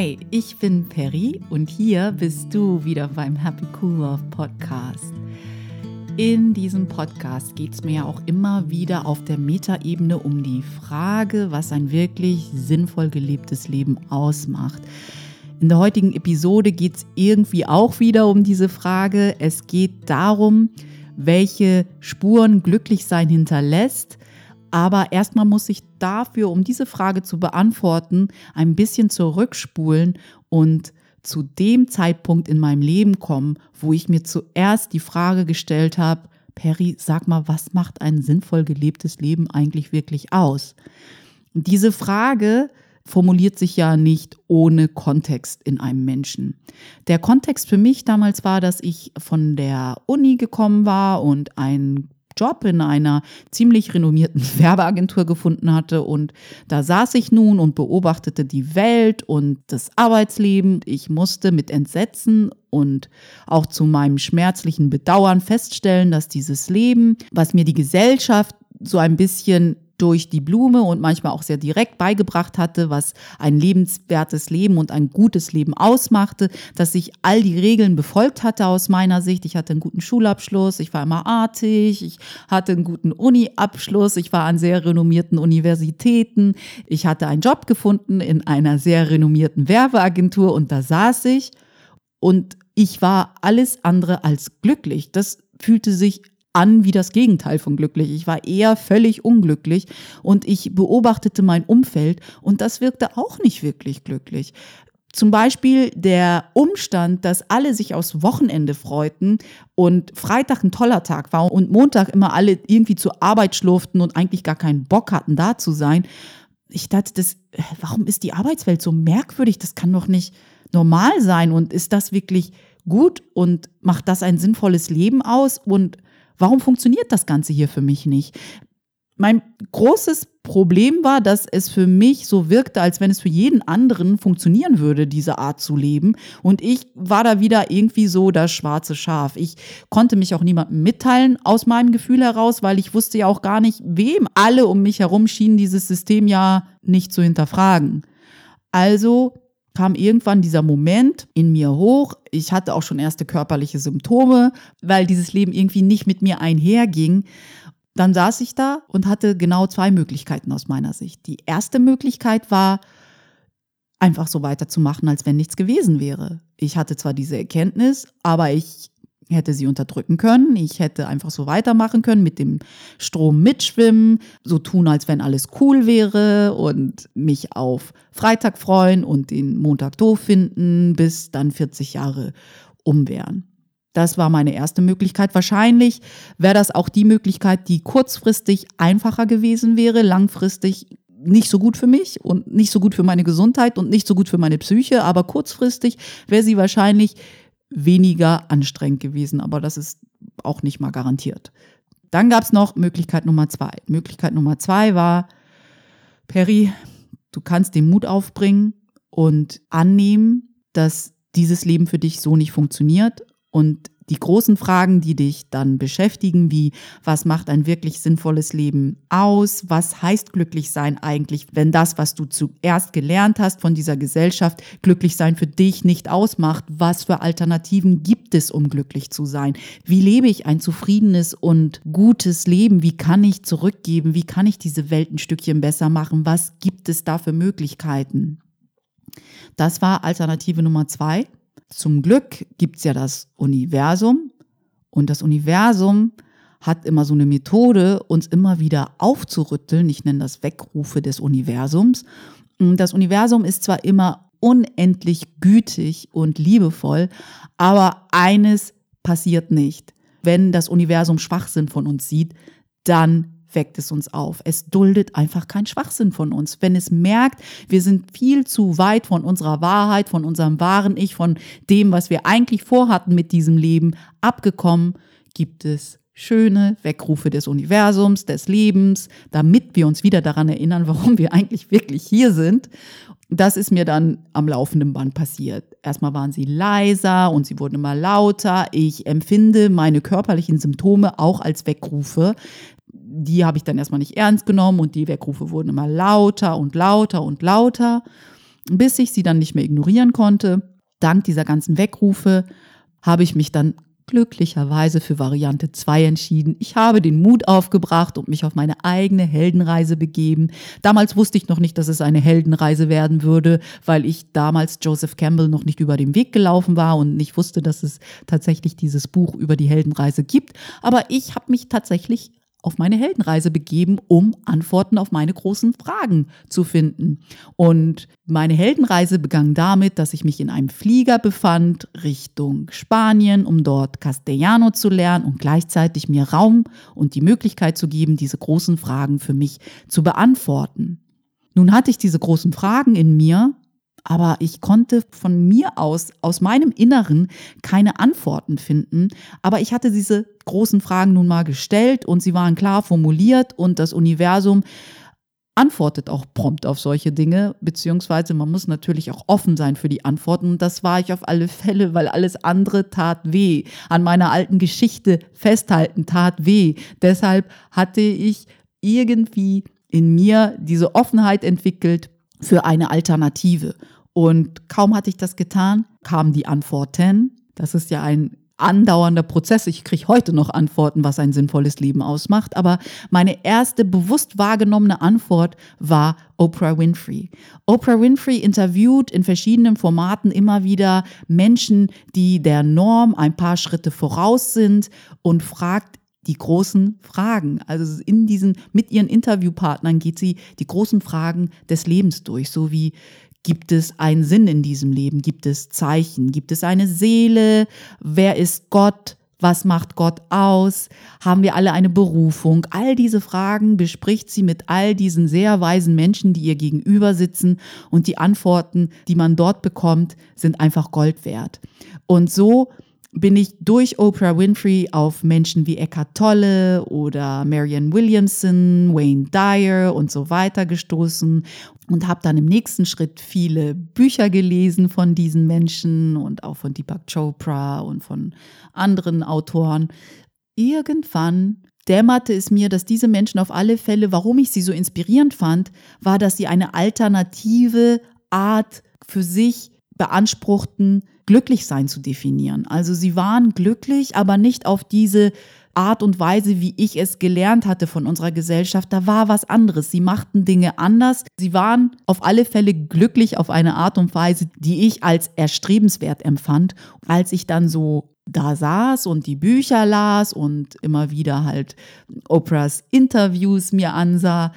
Hi, ich bin Perry und hier bist du wieder beim Happy Cool Love Podcast. In diesem Podcast geht es mir ja auch immer wieder auf der Metaebene um die Frage, was ein wirklich sinnvoll gelebtes Leben ausmacht. In der heutigen Episode geht es irgendwie auch wieder um diese Frage. Es geht darum, welche Spuren Glücklichsein hinterlässt aber erstmal muss ich dafür, um diese Frage zu beantworten, ein bisschen zurückspulen und zu dem Zeitpunkt in meinem Leben kommen, wo ich mir zuerst die Frage gestellt habe, Perry, sag mal, was macht ein sinnvoll gelebtes Leben eigentlich wirklich aus? Diese Frage formuliert sich ja nicht ohne Kontext in einem Menschen. Der Kontext für mich damals war, dass ich von der Uni gekommen war und ein Job in einer ziemlich renommierten Werbeagentur gefunden hatte. Und da saß ich nun und beobachtete die Welt und das Arbeitsleben. Ich musste mit Entsetzen und auch zu meinem schmerzlichen Bedauern feststellen, dass dieses Leben, was mir die Gesellschaft so ein bisschen durch die Blume und manchmal auch sehr direkt beigebracht hatte, was ein lebenswertes Leben und ein gutes Leben ausmachte, dass ich all die Regeln befolgt hatte aus meiner Sicht. Ich hatte einen guten Schulabschluss, ich war immer artig, ich hatte einen guten Uni-Abschluss, ich war an sehr renommierten Universitäten, ich hatte einen Job gefunden in einer sehr renommierten Werbeagentur und da saß ich und ich war alles andere als glücklich. Das fühlte sich an wie das Gegenteil von glücklich. Ich war eher völlig unglücklich und ich beobachtete mein Umfeld und das wirkte auch nicht wirklich glücklich. Zum Beispiel der Umstand, dass alle sich aufs Wochenende freuten und Freitag ein toller Tag war und Montag immer alle irgendwie zur Arbeit schlurften und eigentlich gar keinen Bock hatten, da zu sein. Ich dachte, das, warum ist die Arbeitswelt so merkwürdig? Das kann doch nicht normal sein. Und ist das wirklich gut und macht das ein sinnvolles Leben aus? Und Warum funktioniert das Ganze hier für mich nicht? Mein großes Problem war, dass es für mich so wirkte, als wenn es für jeden anderen funktionieren würde, diese Art zu leben. Und ich war da wieder irgendwie so das schwarze Schaf. Ich konnte mich auch niemandem mitteilen aus meinem Gefühl heraus, weil ich wusste ja auch gar nicht, wem alle um mich herum schienen dieses System ja nicht zu hinterfragen. Also kam irgendwann dieser Moment in mir hoch. Ich hatte auch schon erste körperliche Symptome, weil dieses Leben irgendwie nicht mit mir einherging. Dann saß ich da und hatte genau zwei Möglichkeiten aus meiner Sicht. Die erste Möglichkeit war, einfach so weiterzumachen, als wenn nichts gewesen wäre. Ich hatte zwar diese Erkenntnis, aber ich hätte sie unterdrücken können. Ich hätte einfach so weitermachen können, mit dem Strom mitschwimmen, so tun, als wenn alles cool wäre und mich auf Freitag freuen und den Montag doof finden, bis dann 40 Jahre um wären. Das war meine erste Möglichkeit. Wahrscheinlich wäre das auch die Möglichkeit, die kurzfristig einfacher gewesen wäre, langfristig nicht so gut für mich und nicht so gut für meine Gesundheit und nicht so gut für meine Psyche, aber kurzfristig wäre sie wahrscheinlich weniger anstrengend gewesen, aber das ist auch nicht mal garantiert. Dann gab es noch Möglichkeit Nummer zwei. Möglichkeit Nummer zwei war, Perry, du kannst den Mut aufbringen und annehmen, dass dieses Leben für dich so nicht funktioniert und die großen Fragen, die dich dann beschäftigen, wie was macht ein wirklich sinnvolles Leben aus? Was heißt glücklich sein eigentlich, wenn das, was du zuerst gelernt hast von dieser Gesellschaft, glücklich sein für dich nicht ausmacht? Was für Alternativen gibt es, um glücklich zu sein? Wie lebe ich ein zufriedenes und gutes Leben? Wie kann ich zurückgeben? Wie kann ich diese Welt ein Stückchen besser machen? Was gibt es da für Möglichkeiten? Das war Alternative Nummer zwei. Zum Glück gibt es ja das Universum und das Universum hat immer so eine Methode, uns immer wieder aufzurütteln. Ich nenne das Wegrufe des Universums. Das Universum ist zwar immer unendlich gütig und liebevoll, aber eines passiert nicht. Wenn das Universum Schwachsinn von uns sieht, dann weckt es uns auf. Es duldet einfach keinen Schwachsinn von uns. Wenn es merkt, wir sind viel zu weit von unserer Wahrheit, von unserem wahren Ich, von dem, was wir eigentlich vorhatten mit diesem Leben, abgekommen, gibt es schöne Weckrufe des Universums, des Lebens, damit wir uns wieder daran erinnern, warum wir eigentlich wirklich hier sind. Das ist mir dann am laufenden Band passiert. Erstmal waren sie leiser und sie wurden immer lauter. Ich empfinde meine körperlichen Symptome auch als Weckrufe die habe ich dann erstmal nicht ernst genommen und die Weckrufe wurden immer lauter und lauter und lauter. bis ich sie dann nicht mehr ignorieren konnte. Dank dieser ganzen Weckrufe habe ich mich dann glücklicherweise für Variante 2 entschieden. Ich habe den Mut aufgebracht und mich auf meine eigene Heldenreise begeben. Damals wusste ich noch nicht, dass es eine Heldenreise werden würde, weil ich damals Joseph Campbell noch nicht über den Weg gelaufen war und nicht wusste, dass es tatsächlich dieses Buch über die Heldenreise gibt. Aber ich habe mich tatsächlich auf meine Heldenreise begeben, um Antworten auf meine großen Fragen zu finden. Und meine Heldenreise begann damit, dass ich mich in einem Flieger befand Richtung Spanien, um dort Castellano zu lernen und gleichzeitig mir Raum und die Möglichkeit zu geben, diese großen Fragen für mich zu beantworten. Nun hatte ich diese großen Fragen in mir aber ich konnte von mir aus, aus meinem Inneren, keine Antworten finden. Aber ich hatte diese großen Fragen nun mal gestellt und sie waren klar formuliert und das Universum antwortet auch prompt auf solche Dinge, beziehungsweise man muss natürlich auch offen sein für die Antworten. Und das war ich auf alle Fälle, weil alles andere tat weh. An meiner alten Geschichte festhalten tat weh. Deshalb hatte ich irgendwie in mir diese Offenheit entwickelt, für eine Alternative. Und kaum hatte ich das getan, kamen die Antworten. Das ist ja ein andauernder Prozess. Ich kriege heute noch Antworten, was ein sinnvolles Leben ausmacht. Aber meine erste bewusst wahrgenommene Antwort war Oprah Winfrey. Oprah Winfrey interviewt in verschiedenen Formaten immer wieder Menschen, die der Norm ein paar Schritte voraus sind und fragt die großen Fragen. Also in diesen, mit ihren Interviewpartnern geht sie die großen Fragen des Lebens durch, so wie Gibt es einen Sinn in diesem Leben? Gibt es Zeichen? Gibt es eine Seele? Wer ist Gott? Was macht Gott aus? Haben wir alle eine Berufung? All diese Fragen bespricht sie mit all diesen sehr weisen Menschen, die ihr gegenüber sitzen. Und die Antworten, die man dort bekommt, sind einfach Gold wert. Und so bin ich durch Oprah Winfrey auf Menschen wie Eckhart Tolle oder Marianne Williamson, Wayne Dyer und so weiter gestoßen und habe dann im nächsten Schritt viele Bücher gelesen von diesen Menschen und auch von Deepak Chopra und von anderen Autoren. Irgendwann dämmerte es mir, dass diese Menschen auf alle Fälle, warum ich sie so inspirierend fand, war, dass sie eine alternative Art für sich beanspruchten, Glücklichsein zu definieren. Also sie waren glücklich, aber nicht auf diese Art und Weise, wie ich es gelernt hatte von unserer Gesellschaft, da war was anderes. Sie machten Dinge anders. Sie waren auf alle Fälle glücklich auf eine Art und Weise, die ich als erstrebenswert empfand. Als ich dann so da saß und die Bücher las und immer wieder halt Oprahs Interviews mir ansah,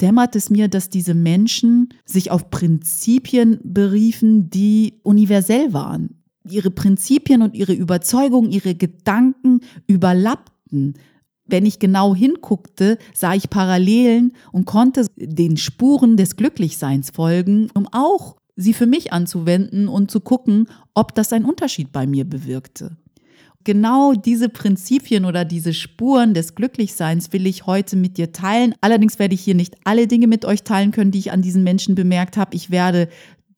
dämmert es mir, dass diese Menschen sich auf Prinzipien beriefen, die universell waren. Ihre Prinzipien und ihre Überzeugungen, ihre Gedanken überlappten. Wenn ich genau hinguckte, sah ich Parallelen und konnte den Spuren des Glücklichseins folgen, um auch sie für mich anzuwenden und zu gucken, ob das einen Unterschied bei mir bewirkte genau diese Prinzipien oder diese Spuren des Glücklichseins will ich heute mit dir teilen. Allerdings werde ich hier nicht alle Dinge mit euch teilen können, die ich an diesen Menschen bemerkt habe. Ich werde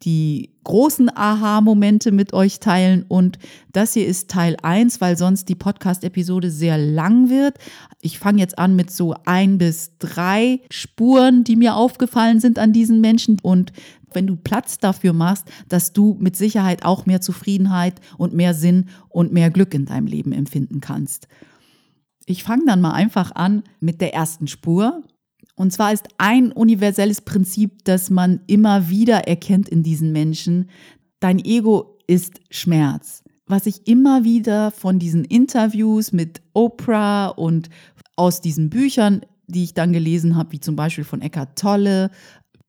die großen Aha-Momente mit euch teilen und das hier ist Teil 1, weil sonst die Podcast-Episode sehr lang wird. Ich fange jetzt an mit so ein bis drei Spuren, die mir aufgefallen sind an diesen Menschen und wenn du Platz dafür machst, dass du mit Sicherheit auch mehr Zufriedenheit und mehr Sinn und mehr Glück in deinem Leben empfinden kannst. Ich fange dann mal einfach an mit der ersten Spur. Und zwar ist ein universelles Prinzip, das man immer wieder erkennt in diesen Menschen, dein Ego ist Schmerz. Was ich immer wieder von diesen Interviews mit Oprah und aus diesen Büchern, die ich dann gelesen habe, wie zum Beispiel von Eckhart Tolle,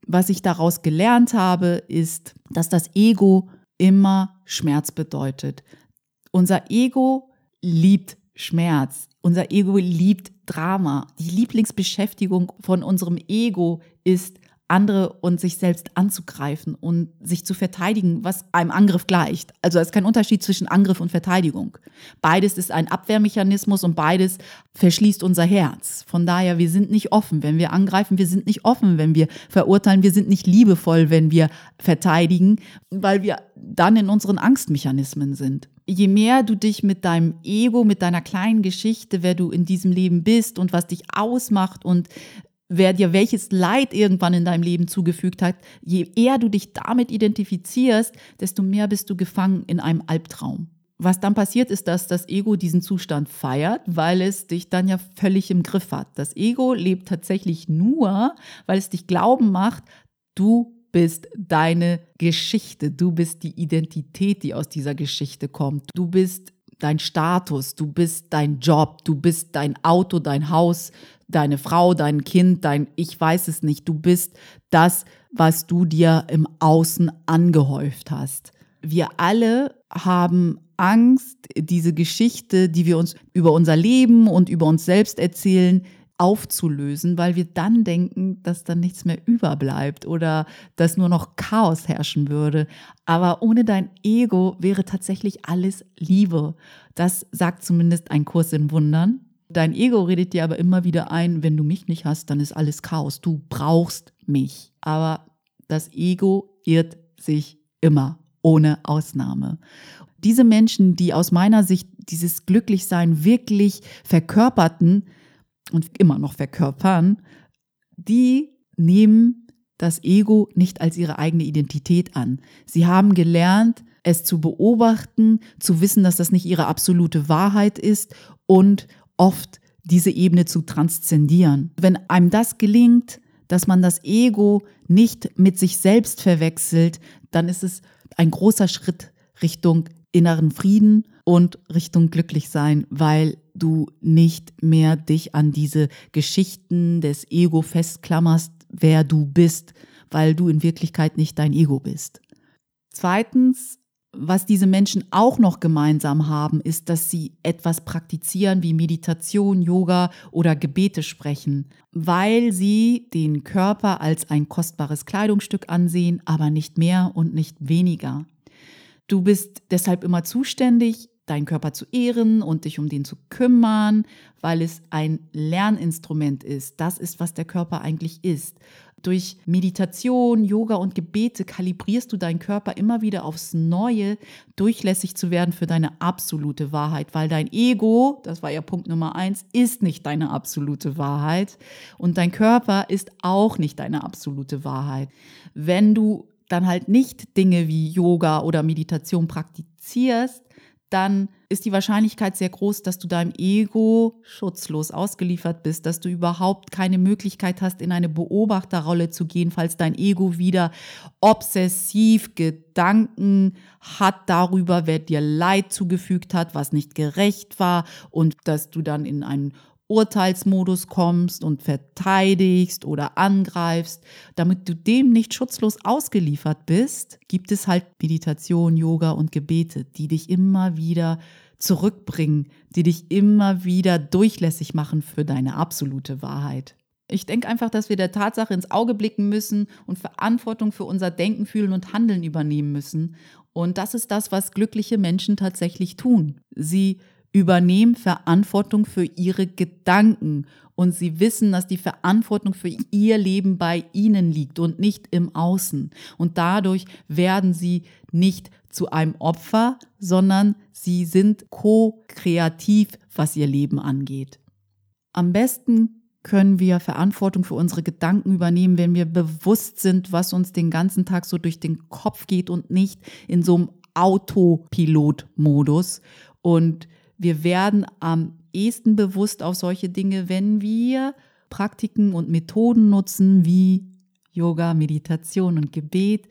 was ich daraus gelernt habe, ist, dass das Ego immer Schmerz bedeutet. Unser Ego liebt Schmerz. Unser Ego liebt Drama. Die Lieblingsbeschäftigung von unserem Ego ist andere und sich selbst anzugreifen und sich zu verteidigen, was einem Angriff gleicht. Also es ist kein Unterschied zwischen Angriff und Verteidigung. Beides ist ein Abwehrmechanismus und beides verschließt unser Herz. Von daher, wir sind nicht offen, wenn wir angreifen, wir sind nicht offen, wenn wir verurteilen, wir sind nicht liebevoll, wenn wir verteidigen, weil wir dann in unseren Angstmechanismen sind. Je mehr du dich mit deinem Ego, mit deiner kleinen Geschichte, wer du in diesem Leben bist und was dich ausmacht und wer dir welches Leid irgendwann in deinem Leben zugefügt hat, je eher du dich damit identifizierst, desto mehr bist du gefangen in einem Albtraum. Was dann passiert, ist, dass das Ego diesen Zustand feiert, weil es dich dann ja völlig im Griff hat. Das Ego lebt tatsächlich nur, weil es dich glauben macht, du bist deine Geschichte, du bist die Identität, die aus dieser Geschichte kommt. Du bist dein Status, du bist dein Job, du bist dein Auto, dein Haus, deine Frau, dein Kind, dein Ich weiß es nicht. Du bist das, was du dir im Außen angehäuft hast. Wir alle haben Angst, diese Geschichte, die wir uns über unser Leben und über uns selbst erzählen, aufzulösen, weil wir dann denken, dass dann nichts mehr überbleibt oder dass nur noch Chaos herrschen würde. Aber ohne dein Ego wäre tatsächlich alles Liebe. Das sagt zumindest ein Kurs in Wundern. Dein Ego redet dir aber immer wieder ein, wenn du mich nicht hast, dann ist alles Chaos. Du brauchst mich. Aber das Ego irrt sich immer, ohne Ausnahme. Diese Menschen, die aus meiner Sicht dieses Glücklichsein wirklich verkörperten und immer noch verkörpern, die nehmen das Ego nicht als ihre eigene Identität an. Sie haben gelernt, es zu beobachten, zu wissen, dass das nicht ihre absolute Wahrheit ist und oft diese Ebene zu transzendieren. Wenn einem das gelingt, dass man das Ego nicht mit sich selbst verwechselt, dann ist es ein großer Schritt Richtung inneren Frieden und Richtung Glücklichsein, weil du nicht mehr dich an diese Geschichten des Ego festklammerst, wer du bist, weil du in Wirklichkeit nicht dein Ego bist. Zweitens was diese Menschen auch noch gemeinsam haben, ist, dass sie etwas praktizieren wie Meditation, Yoga oder Gebete sprechen, weil sie den Körper als ein kostbares Kleidungsstück ansehen, aber nicht mehr und nicht weniger. Du bist deshalb immer zuständig, deinen Körper zu ehren und dich um den zu kümmern, weil es ein Lerninstrument ist. Das ist, was der Körper eigentlich ist. Durch Meditation, Yoga und Gebete kalibrierst du deinen Körper immer wieder aufs Neue, durchlässig zu werden für deine absolute Wahrheit, weil dein Ego, das war ja Punkt Nummer eins, ist nicht deine absolute Wahrheit und dein Körper ist auch nicht deine absolute Wahrheit. Wenn du dann halt nicht Dinge wie Yoga oder Meditation praktizierst, dann ist die Wahrscheinlichkeit sehr groß, dass du deinem Ego schutzlos ausgeliefert bist, dass du überhaupt keine Möglichkeit hast, in eine Beobachterrolle zu gehen, falls dein Ego wieder obsessiv Gedanken hat darüber, wer dir Leid zugefügt hat, was nicht gerecht war und dass du dann in einen Urteilsmodus kommst und verteidigst oder angreifst, damit du dem nicht schutzlos ausgeliefert bist, gibt es halt Meditation, Yoga und Gebete, die dich immer wieder zurückbringen, die dich immer wieder durchlässig machen für deine absolute Wahrheit. Ich denke einfach, dass wir der Tatsache ins Auge blicken müssen und Verantwortung für unser Denken, Fühlen und Handeln übernehmen müssen. Und das ist das, was glückliche Menschen tatsächlich tun. Sie übernehmen Verantwortung für ihre Gedanken und sie wissen, dass die Verantwortung für ihr Leben bei ihnen liegt und nicht im Außen. Und dadurch werden sie nicht zu einem Opfer, sondern sie sind ko-kreativ, was ihr Leben angeht. Am besten können wir Verantwortung für unsere Gedanken übernehmen, wenn wir bewusst sind, was uns den ganzen Tag so durch den Kopf geht und nicht in so einem Autopilot-Modus. Und wir werden am ehesten bewusst auf solche Dinge, wenn wir Praktiken und Methoden nutzen wie Yoga, Meditation und Gebet,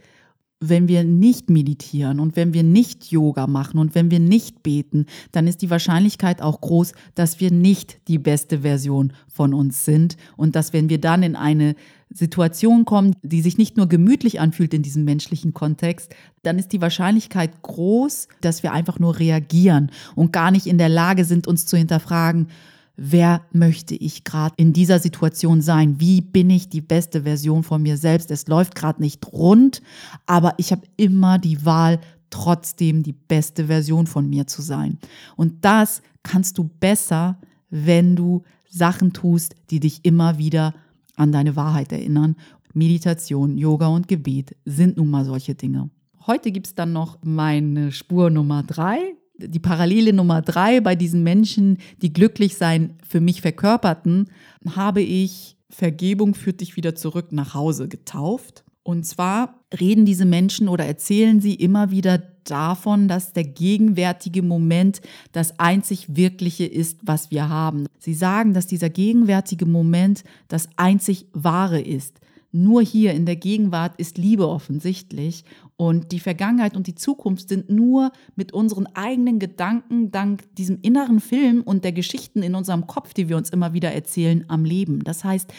wenn wir nicht meditieren und wenn wir nicht Yoga machen und wenn wir nicht beten, dann ist die Wahrscheinlichkeit auch groß, dass wir nicht die beste Version von uns sind. Und dass wenn wir dann in eine Situation kommen, die sich nicht nur gemütlich anfühlt in diesem menschlichen Kontext, dann ist die Wahrscheinlichkeit groß, dass wir einfach nur reagieren und gar nicht in der Lage sind, uns zu hinterfragen, wer möchte ich gerade in dieser Situation sein? Wie bin ich die beste Version von mir selbst? Es läuft gerade nicht rund, aber ich habe immer die Wahl, trotzdem die beste Version von mir zu sein. Und das kannst du besser, wenn du Sachen tust, die dich immer wieder an deine Wahrheit erinnern. Meditation, Yoga und Gebet sind nun mal solche Dinge. Heute gibt es dann noch meine Spur Nummer drei die Parallele Nummer drei bei diesen Menschen, die glücklich sein für mich verkörperten, habe ich Vergebung führt dich wieder zurück nach Hause getauft. Und zwar reden diese Menschen oder erzählen sie immer wieder davon, dass der gegenwärtige Moment das einzig Wirkliche ist, was wir haben. Sie sagen, dass dieser gegenwärtige Moment das einzig Wahre ist. Nur hier in der Gegenwart ist Liebe offensichtlich und die Vergangenheit und die Zukunft sind nur mit unseren eigenen Gedanken dank diesem inneren Film und der Geschichten in unserem Kopf, die wir uns immer wieder erzählen, am Leben. Das heißt,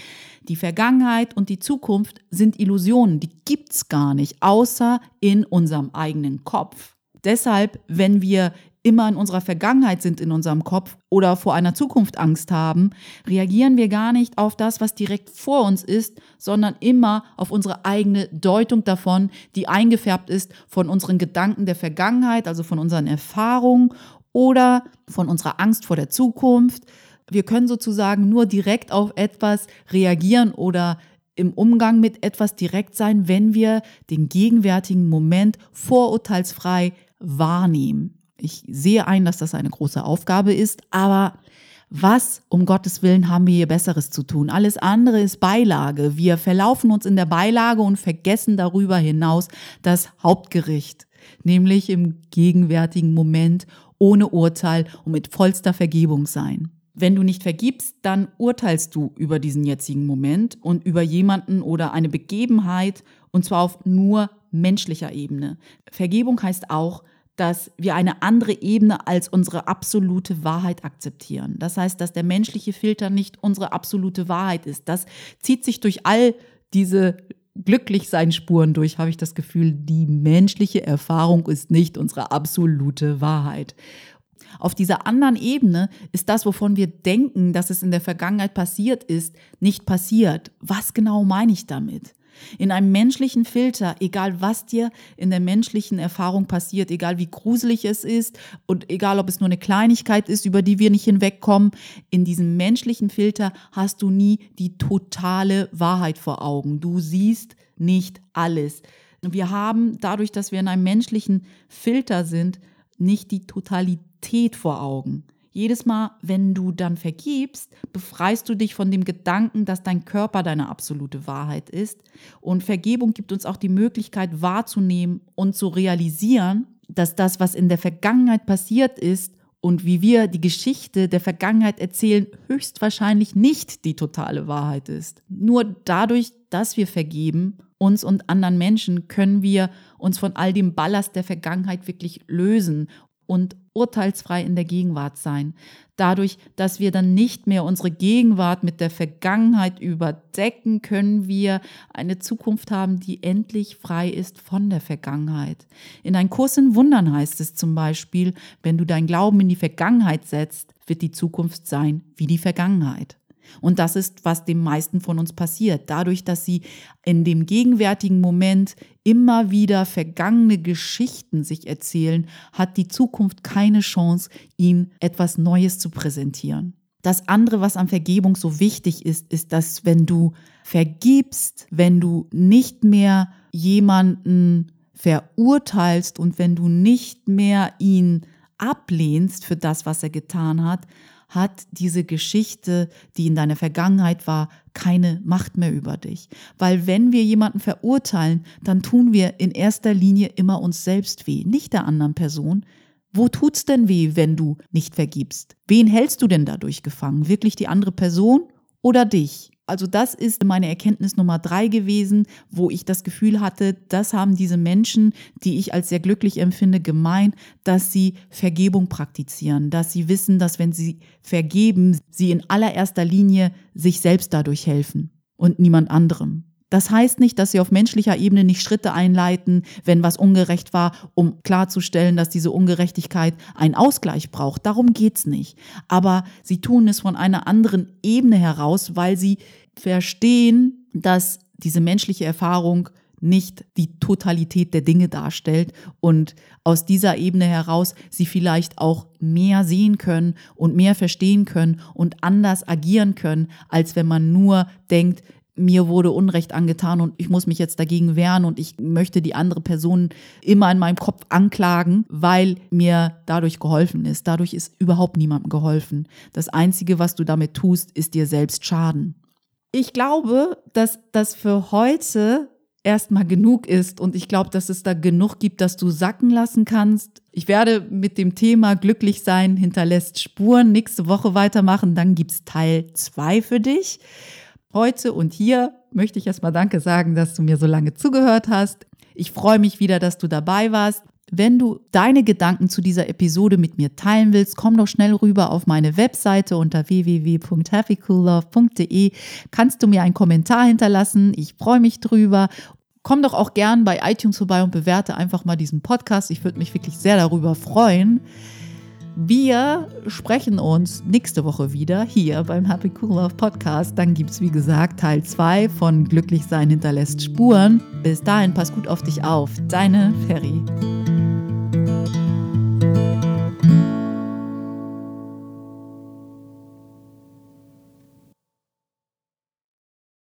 die Vergangenheit und die Zukunft sind Illusionen, die gibt's gar nicht, außer in unserem eigenen Kopf. Deshalb, wenn wir immer in unserer Vergangenheit sind in unserem Kopf oder vor einer Zukunft Angst haben, reagieren wir gar nicht auf das, was direkt vor uns ist, sondern immer auf unsere eigene Deutung davon, die eingefärbt ist von unseren Gedanken der Vergangenheit, also von unseren Erfahrungen oder von unserer Angst vor der Zukunft. Wir können sozusagen nur direkt auf etwas reagieren oder im Umgang mit etwas direkt sein, wenn wir den gegenwärtigen Moment vorurteilsfrei wahrnehmen. Ich sehe ein, dass das eine große Aufgabe ist, aber was um Gottes Willen haben wir hier Besseres zu tun? Alles andere ist Beilage. Wir verlaufen uns in der Beilage und vergessen darüber hinaus das Hauptgericht, nämlich im gegenwärtigen Moment ohne Urteil und mit vollster Vergebung sein. Wenn du nicht vergibst, dann urteilst du über diesen jetzigen Moment und über jemanden oder eine Begebenheit und zwar auf nur menschlicher Ebene. Vergebung heißt auch, dass wir eine andere Ebene als unsere absolute Wahrheit akzeptieren. Das heißt, dass der menschliche Filter nicht unsere absolute Wahrheit ist. Das zieht sich durch all diese Glücklichsein-Spuren durch, habe ich das Gefühl, die menschliche Erfahrung ist nicht unsere absolute Wahrheit. Auf dieser anderen Ebene ist das, wovon wir denken, dass es in der Vergangenheit passiert ist, nicht passiert. Was genau meine ich damit? In einem menschlichen Filter, egal was dir in der menschlichen Erfahrung passiert, egal wie gruselig es ist und egal ob es nur eine Kleinigkeit ist, über die wir nicht hinwegkommen, in diesem menschlichen Filter hast du nie die totale Wahrheit vor Augen. Du siehst nicht alles. Wir haben dadurch, dass wir in einem menschlichen Filter sind, nicht die Totalität vor Augen. Jedes Mal, wenn du dann vergibst, befreist du dich von dem Gedanken, dass dein Körper deine absolute Wahrheit ist. Und Vergebung gibt uns auch die Möglichkeit wahrzunehmen und zu realisieren, dass das, was in der Vergangenheit passiert ist und wie wir die Geschichte der Vergangenheit erzählen, höchstwahrscheinlich nicht die totale Wahrheit ist. Nur dadurch, dass wir vergeben, uns und anderen Menschen, können wir uns von all dem Ballast der Vergangenheit wirklich lösen und urteilsfrei in der Gegenwart sein. Dadurch, dass wir dann nicht mehr unsere Gegenwart mit der Vergangenheit überdecken, können wir eine Zukunft haben, die endlich frei ist von der Vergangenheit. In ein Kurs in Wundern heißt es zum Beispiel, wenn du dein Glauben in die Vergangenheit setzt, wird die Zukunft sein wie die Vergangenheit. Und das ist, was dem meisten von uns passiert. Dadurch, dass sie in dem gegenwärtigen Moment immer wieder vergangene Geschichten sich erzählen, hat die Zukunft keine Chance, ihnen etwas Neues zu präsentieren. Das andere, was an Vergebung so wichtig ist, ist, dass wenn du vergibst, wenn du nicht mehr jemanden verurteilst und wenn du nicht mehr ihn ablehnst für das, was er getan hat, hat diese Geschichte, die in deiner Vergangenheit war, keine Macht mehr über dich. Weil wenn wir jemanden verurteilen, dann tun wir in erster Linie immer uns selbst weh, nicht der anderen Person. Wo tut's denn weh, wenn du nicht vergibst? Wen hältst du denn dadurch gefangen? Wirklich die andere Person oder dich? Also das ist meine Erkenntnis Nummer drei gewesen, wo ich das Gefühl hatte, das haben diese Menschen, die ich als sehr glücklich empfinde, gemein, dass sie Vergebung praktizieren, dass sie wissen, dass wenn sie vergeben, sie in allererster Linie sich selbst dadurch helfen und niemand anderem. Das heißt nicht, dass sie auf menschlicher Ebene nicht Schritte einleiten, wenn was ungerecht war, um klarzustellen, dass diese Ungerechtigkeit einen Ausgleich braucht. Darum geht's nicht. Aber sie tun es von einer anderen Ebene heraus, weil sie verstehen, dass diese menschliche Erfahrung nicht die Totalität der Dinge darstellt und aus dieser Ebene heraus sie vielleicht auch mehr sehen können und mehr verstehen können und anders agieren können, als wenn man nur denkt, mir wurde Unrecht angetan und ich muss mich jetzt dagegen wehren und ich möchte die andere Person immer in meinem Kopf anklagen, weil mir dadurch geholfen ist. Dadurch ist überhaupt niemandem geholfen. Das Einzige, was du damit tust, ist dir selbst schaden. Ich glaube, dass das für heute erstmal genug ist und ich glaube, dass es da genug gibt, dass du sacken lassen kannst. Ich werde mit dem Thema glücklich sein hinterlässt Spuren nächste Woche weitermachen, dann gibt's Teil zwei für dich. Heute und hier möchte ich erstmal Danke sagen, dass du mir so lange zugehört hast. Ich freue mich wieder, dass du dabei warst. Wenn du deine Gedanken zu dieser Episode mit mir teilen willst, komm doch schnell rüber auf meine Webseite unter www.happycoollove.de. Kannst du mir einen Kommentar hinterlassen? Ich freue mich drüber. Komm doch auch gern bei iTunes vorbei und bewerte einfach mal diesen Podcast. Ich würde mich wirklich sehr darüber freuen. Wir sprechen uns nächste Woche wieder hier beim Happy Cool Love Podcast. Dann gibt es, wie gesagt, Teil 2 von Glücklich sein hinterlässt Spuren. Bis dahin, pass gut auf dich auf. Deine Ferry.